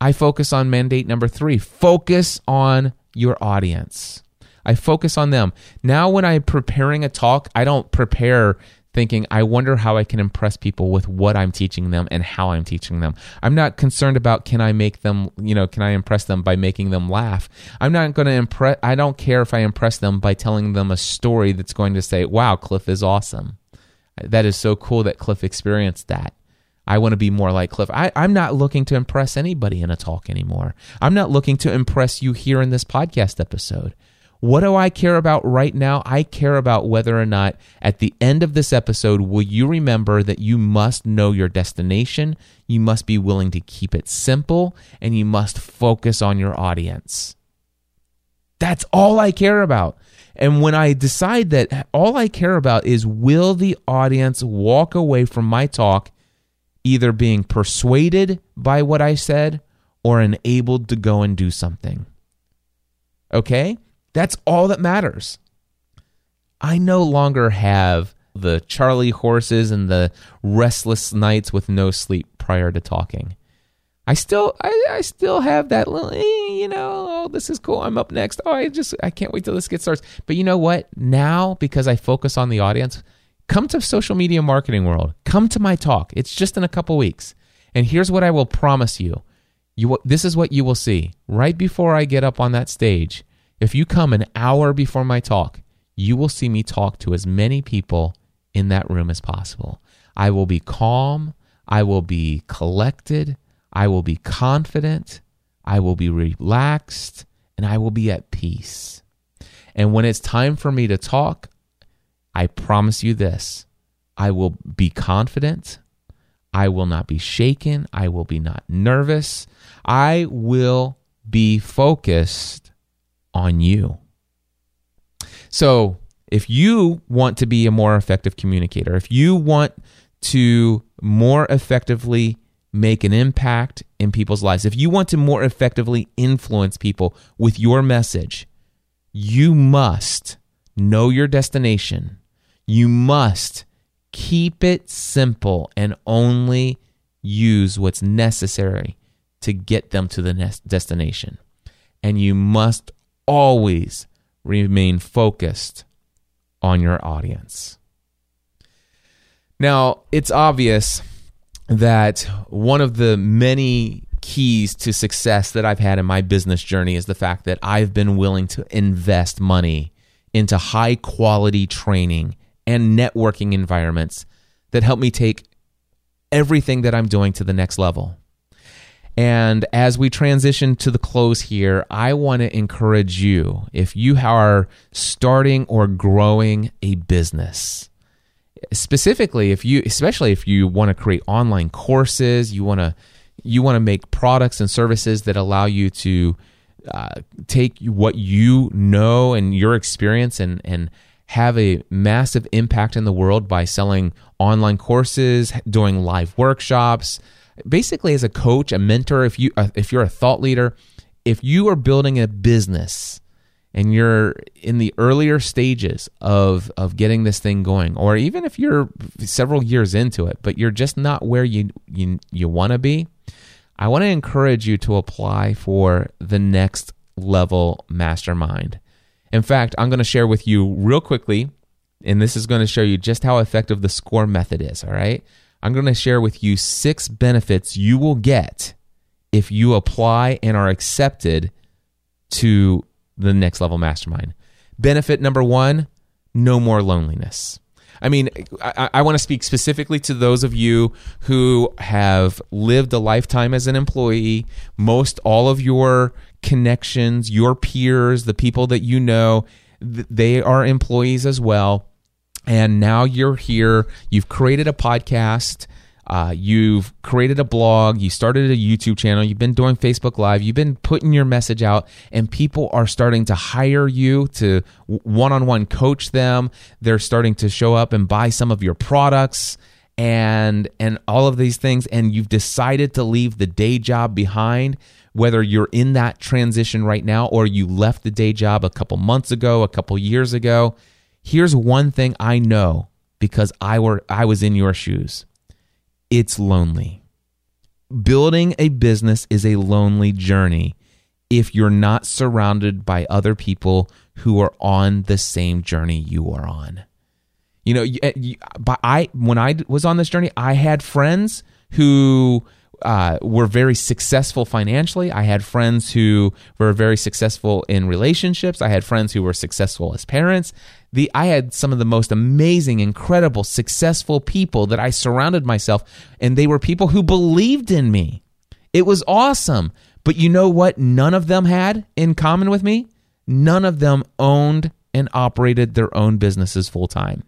I focus on mandate number 3. Focus on your audience. I focus on them. Now, when I'm preparing a talk, I don't prepare thinking, I wonder how I can impress people with what I'm teaching them and how I'm teaching them. I'm not concerned about can I make them, you know, can I impress them by making them laugh? I'm not going to impress, I don't care if I impress them by telling them a story that's going to say, wow, Cliff is awesome. That is so cool that Cliff experienced that. I want to be more like Cliff. I, I'm not looking to impress anybody in a talk anymore. I'm not looking to impress you here in this podcast episode. What do I care about right now? I care about whether or not at the end of this episode, will you remember that you must know your destination, you must be willing to keep it simple, and you must focus on your audience. That's all I care about. And when I decide that all I care about is will the audience walk away from my talk either being persuaded by what I said or enabled to go and do something. Okay? That's all that matters. I no longer have the Charlie horses and the restless nights with no sleep prior to talking. I still I, I still have that little eh, you know oh this is cool I'm up next. Oh I just I can't wait till this gets started. But you know what? Now because I focus on the audience come to social media marketing world. Come to my talk. It's just in a couple weeks. And here's what I will promise you. You this is what you will see. Right before I get up on that stage if you come an hour before my talk, you will see me talk to as many people in that room as possible. I will be calm. I will be collected. I will be confident. I will be relaxed. And I will be at peace. And when it's time for me to talk, I promise you this I will be confident. I will not be shaken. I will be not nervous. I will be focused on you. So, if you want to be a more effective communicator, if you want to more effectively make an impact in people's lives, if you want to more effectively influence people with your message, you must know your destination. You must keep it simple and only use what's necessary to get them to the destination. And you must always remain focused on your audience. Now, it's obvious that one of the many keys to success that I've had in my business journey is the fact that I've been willing to invest money into high quality training and networking environments that help me take everything that I'm doing to the next level. And as we transition to the close here, I want to encourage you if you are starting or growing a business, specifically if you especially if you want to create online courses, you want to you want to make products and services that allow you to uh, take what you know and your experience and and have a massive impact in the world by selling online courses, doing live workshops, basically as a coach, a mentor, if you uh, if you're a thought leader, if you are building a business and you're in the earlier stages of of getting this thing going or even if you're several years into it but you're just not where you you, you want to be i want to encourage you to apply for the next level mastermind. In fact i'm going to share with you real quickly and this is going to show you just how effective the SCORRE method is all right I'm going to share with you six benefits you will get if you apply and are accepted to the next level mastermind. Benefit number one no more loneliness. I mean, I, I, want to speak specifically to those of you who have lived a lifetime as an employee. Most all of your connections, your peers, the people that you know, they are employees as well and now you're here. You've created a podcast. Uh, you've created a blog. You started a YouTube channel. You've been doing Facebook Live. You've been putting your message out, and people are starting to hire you to one on one coach them. They're starting to show up and buy some of your products and and all of these things and you've decided to leave the day job behind whether you're in that transition right now or you left the day job a couple months ago a couple years ago Here's one thing I know because I were I was in your shoes. It's lonely. Building a business is a lonely journey if you're not surrounded by other people who are on the same journey you are on. You know, you, I when I was on this journey, I had friends who uh, were very successful financially. I had friends who were very successful in relationships. I had friends who were successful as parents. The I had some of the most amazing, incredible, successful people that I surrounded myself, and they were people who believed in me. It was awesome. But you know what? None of them had in common with me. None of them owned and operated their own businesses full time.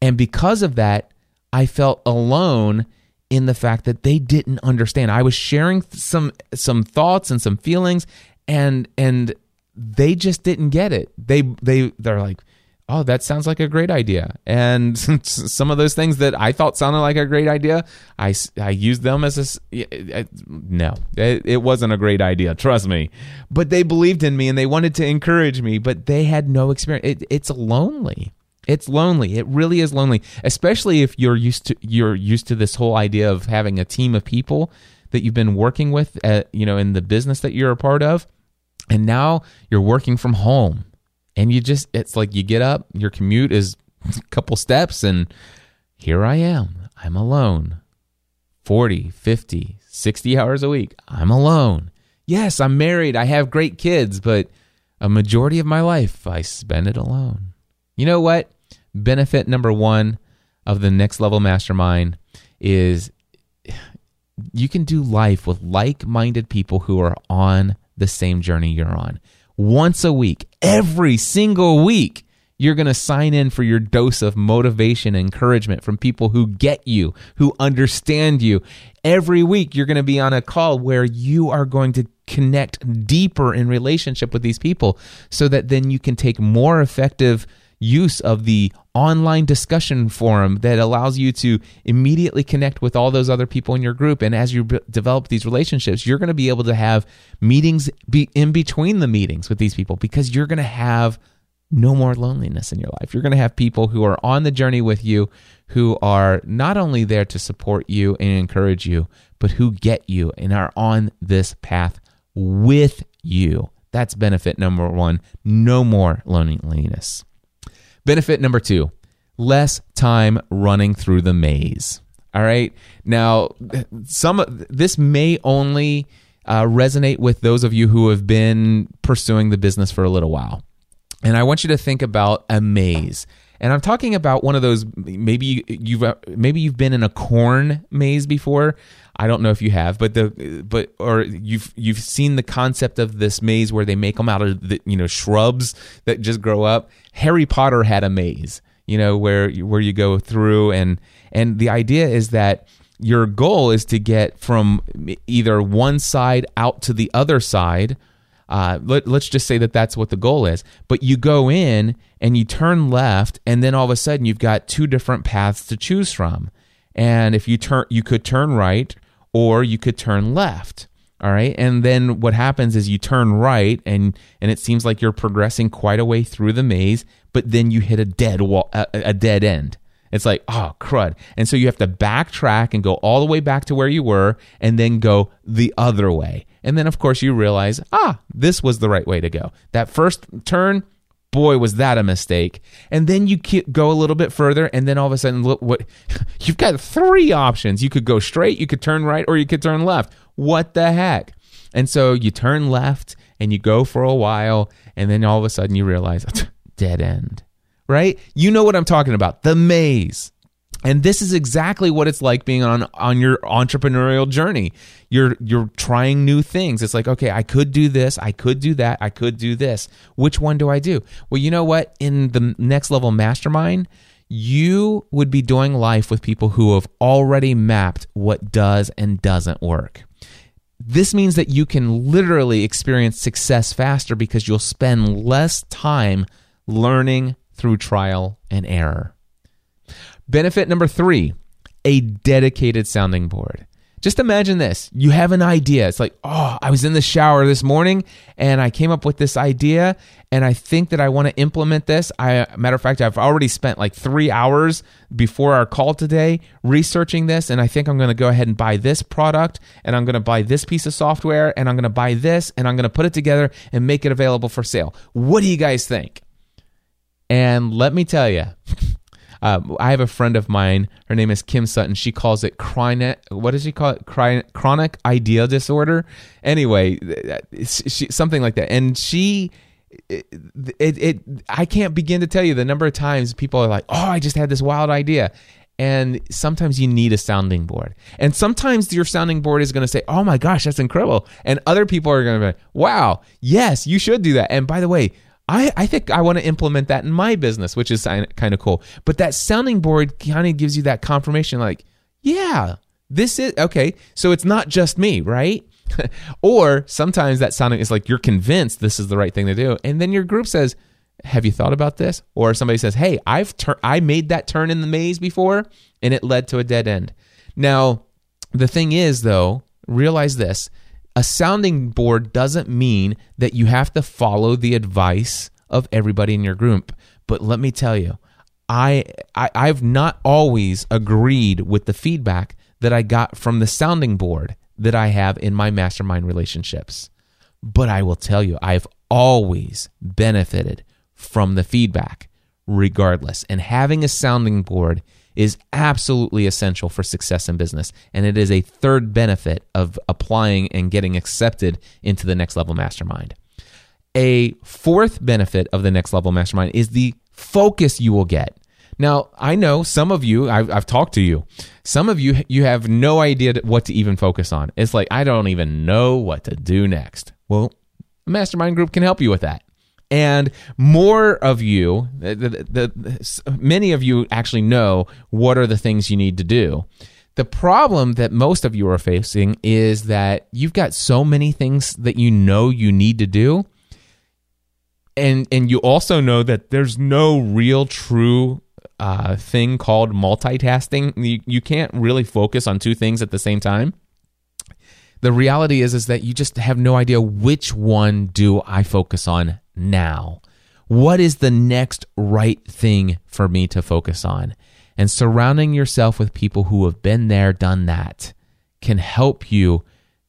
And because of that, I felt alone in the fact that they didn't understand. I was sharing some some thoughts and some feelings and and they just didn't get it. They they they're like, "Oh, that sounds like a great idea." And some of those things that I thought sounded like a great idea, I I used them as a uh, uh, no. It, it wasn't a great idea, trust me. But they believed in me and they wanted to encourage me, but they had no experience. It, it's lonely. It's lonely. It really is lonely, especially if you're used to you're used to this whole idea of having a team of people that you've been working with at, you know in the business that you're a part of. And now you're working from home and you just it's like you get up your commute is a couple steps and here I am. I'm alone. 40 50 60 hours a week. I'm alone. Yes I'm married. I have great kids but a majority of my life I spend it alone. You know what benefit number one of the next level mastermind is you can do life with like minded people who are on the same journey you're on. Once a week, every single week, You're going to sign in for your dose of motivation and encouragement from people who get you, who understand you. Every week, you're going to be on a call where you are going to connect deeper in relationship with these people so that then you can take more effective use of the online discussion forum that allows you to immediately connect with all those other people in your group and as you b- develop these relationships you're going to be able to have meetings be in between the meetings with these people because you're going to have no more loneliness in your life. You're going to have people who are on the journey with you who are not only there to support you and encourage you, but who get you and are on this path with you. That's benefit number one. No more loneliness. Benefit number two less time running through the maze. All right. Now, some this may only uh, resonate with those of you who have been pursuing the business for a little while. And I want you to think about a maze. And I'm talking about one of those maybe you've maybe you've been in a corn maze before. I don't know if you have, but the but or you've you've seen the concept of this maze where they make them out of the you know shrubs that just grow up. Harry Potter had a maze, you know, where where you go through and and the idea is that your goal is to get from either one side out to the other side uh, let, us just say that that's what the goal is. But you go in and you turn left, and then all of a sudden you've got two different paths to choose from. And if you turn, you could turn right or you could turn left. All right. And then what happens is you turn right and and it seems like you're progressing quite a way through the maze, but then you hit a dead wall a, a dead end. It's like, oh, crud. And so you have to backtrack and go all the way back to where you were and then go the other way. And then, of course, you realize, ah, this was the right way to go. That first turn, boy, was that a mistake. And then you go a little bit further, and then all of a sudden, look what you've got three options. You could go straight, you could turn right, or you could turn left. What the heck? And so you turn left and you go for a while, and then all of a sudden you realize, dead end right? You know what I'm talking about. The maze. And this is exactly what it's like being on on your entrepreneurial journey. You're you're trying new things. It's like, okay, I could do this, I could do that, I could do this. Which one do I do? Well, you know what? In the next level mastermind, you would be doing life with people who have already mapped what does and doesn't work. This means that you can literally experience success faster because you'll spend less time learning through trial and error. Benefit number three a dedicated sounding board. Just imagine this. You have an idea. It's like, oh, I was in the shower this morning and I came up with this idea and I think that I want to implement this. I matter of fact, I've already spent like three hours before our call today researching this, and I think I'm going to go ahead and buy this product and I'm going to buy this piece of software and I'm going to buy this and I'm going to put it together and make it available for sale. What do you guys think? And let me tell you, uh, I have a friend of mine. Her name is Kim Sutton. She calls it chronic. What does she call it? Chronic idea disorder. Anyway, she, something like that. And she, it, it, it, I can't begin to tell you the number of times people are like, "Oh, I just had this wild idea." And sometimes you need a sounding board. And sometimes your sounding board is going to say, Oh my gosh, that's incredible. And other people are going to be, Wow, yes, you should do that. And by the way, I, I think I want to implement that in my business, which is kind of cool. But that sounding board kind of gives you that confirmation like, yeah, this is okay. So it's not just me, right? or sometimes that sounding is like you're convinced this is the right thing to do. And then your group says, have you thought about this? Or somebody says, hey, I've tur- I made that turn in the maze before and it led to a dead end. Now, the thing is, though, realize this a sounding board doesn't mean that you have to follow the advice of everybody in your group. But let me tell you, I, I I've not always agreed with the feedback that I got from the sounding board that I have in my mastermind relationships. But I will tell you, I've always benefited from the feedback regardless. And having a sounding board is absolutely essential for success in business. And it is a third benefit of applying and getting accepted into the next level mastermind. A fourth benefit of the next level mastermind is the focus you will get. Now, I know some of you, I've, I've, talked to you, some of you, you have no idea what to even focus on. It's like, I don't even know what to do next. Well, a mastermind group can help you with that. And more of you, the, the, the, many of you actually know what are the things you need to do. The problem that most of you are facing is that you've got so many things that you know you need to do. And, and you also know that there's no real true uh, thing called multitasking. You, you can't really focus on two things at the same time the reality is is that you just have no idea which one do I focus on now. What is the next right thing for me to focus on? And surrounding yourself with people who have been there, done that can help you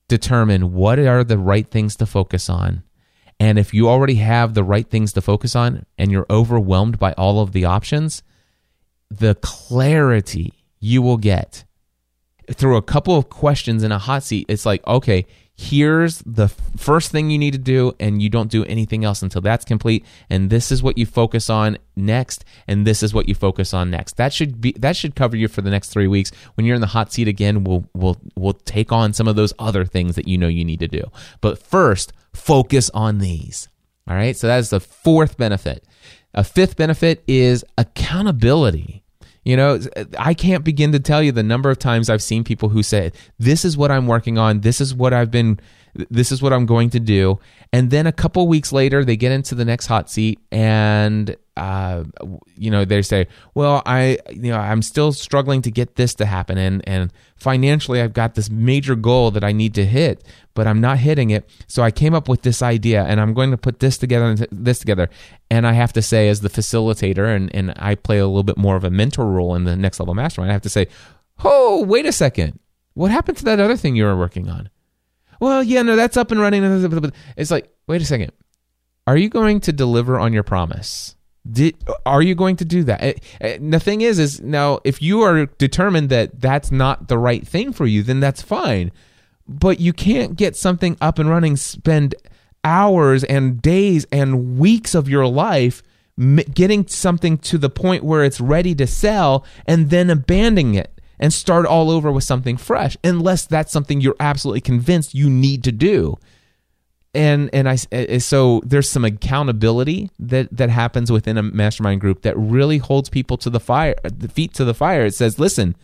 determine what are the right things to focus on. And if you already have the right things to focus on and you're overwhelmed by all of the options, the clarity you will get through a couple of questions in a hot seat, it's like, okay, here's the first thing you need to do, and you don't do anything else until that's complete. And this is what you focus on next, and this is what you focus on next. That should be that should cover you for the next three weeks. When you're in the hot seat again, we'll we'll we'll take on some of those other things that you know you need to do. But first, focus on these. All right. So that is the fourth benefit. A fifth benefit is accountability. You know, I can't begin to tell you the number of times I've seen people who say, "This is what I'm working on. This is what I've been this is what I'm going to do." And then a couple weeks later, they get into the next hot seat and uh, you know they say well i you know i'm still struggling to get this to happen and and financially i've got this major goal that i need to hit but i'm not hitting it. So i came up with this idea and i'm going to put this together and this together. And i have to say as the facilitator and and i play a little bit more of a mentor role in the next level mastermind i have to say oh wait a second. What happened to that other thing you were working on? Well yeah no that's up and running. It's like wait a second. Are you going to deliver on your promise? Did, are you going to do that? Eh, eh, the thing is, is now if you are determined that that's not the right thing for you, then that's fine. But you can't get something up and running, spend hours and days and weeks of your life getting something to the point where it's ready to sell and then abandoning it and start all over with something fresh, unless that's something you're absolutely convinced you need to do and and I eh, eh, so there's some accountability that that happens within a mastermind group that really holds people to the fire, the feet to the fire. It says, "Listen,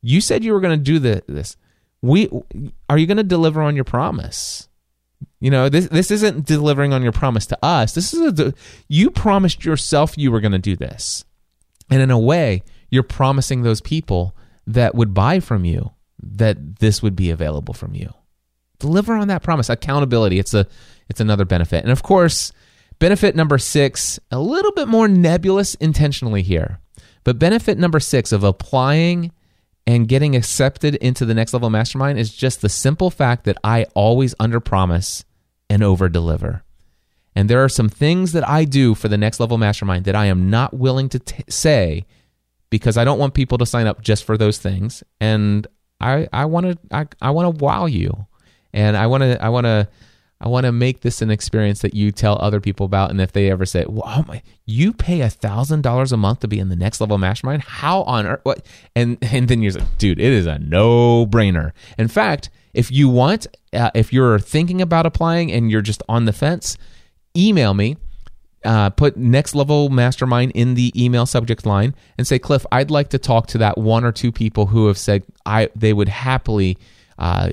you said you were going to do the, this. We are you going to deliver on your promise?" You know, this this isn't delivering on your promise to us. This is a you promised yourself you were going to do this. And in a way, you're promising those people that would buy from you that this would be available from you deliver on that promise. Accountability. It's a it's another benefit. And of course, benefit number 6, a little bit more nebulous intentionally here. But benefit number 6 of applying and getting accepted into the next level mastermind is just the simple fact that I always underpromise and over deliver. And there are some things that I do for the next level mastermind that I am not willing to t- say because I don't want people to sign up just for those things. And I, I want to I, I want to wow you and I want to I want to I want to make this an experience that you tell other people about. And if they ever say, "Wow, my, you pay a thousand dollars a month to be in the next level mastermind? How on earth?" What? And and then you're like, "Dude, it is a no brainer." In fact, if you want, uh, if you're thinking about applying and you're just on the fence, email me. Uh, put next level mastermind in the email subject line and say, Cliff, I'd like to talk to that one or two people who have said I they would happily uh,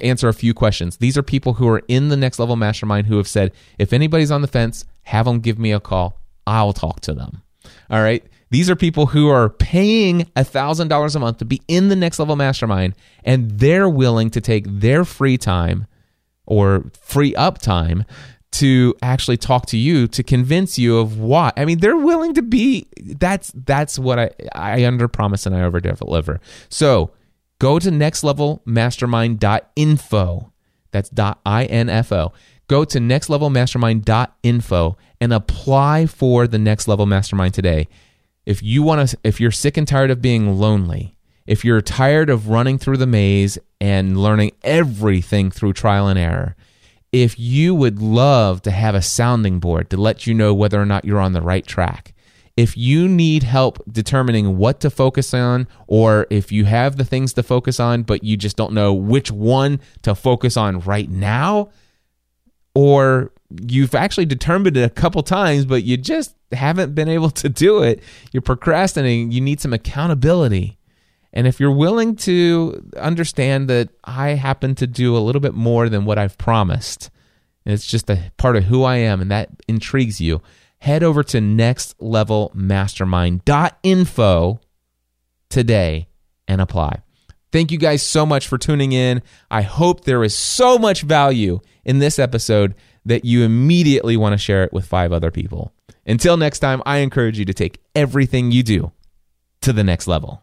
answer a few questions. These are people who are in the next level mastermind who have said, if anybody's on the fence, have them give me a call. I'll talk to them. All right. These are people who are paying $1,000 a month to be in the next level mastermind, and they're willing to take their free time or free up time to actually talk to you to convince you of why. I mean, they're willing to be. That's that's what I I under promise and I over deliver. So go to nextlevelmastermind.info. That's .info. Go to nextlevelmastermind.info and apply for the next level mastermind today. If you want to if you're sick and tired of being lonely, if you're tired of running through the maze and learning everything through trial and error, if you would love to have a sounding board to let you know whether or not you're on the right track, if you need help determining what to focus on, or if you have the things to focus on, but you just don't know which one to focus on right now, or you've actually determined it a couple times, but you just haven't been able to do it. You're procrastinating. You need some accountability. And if you're willing to understand that I happen to do a little bit more than what I've promised, and it's just a part of who I am, and that intrigues you, head over to nextlevelmastermind.info today and apply. Thank you guys so much for tuning in. I hope there is so much value in this episode that you immediately want to share it with five other people. Until next time, I encourage you to take everything you do to the next level.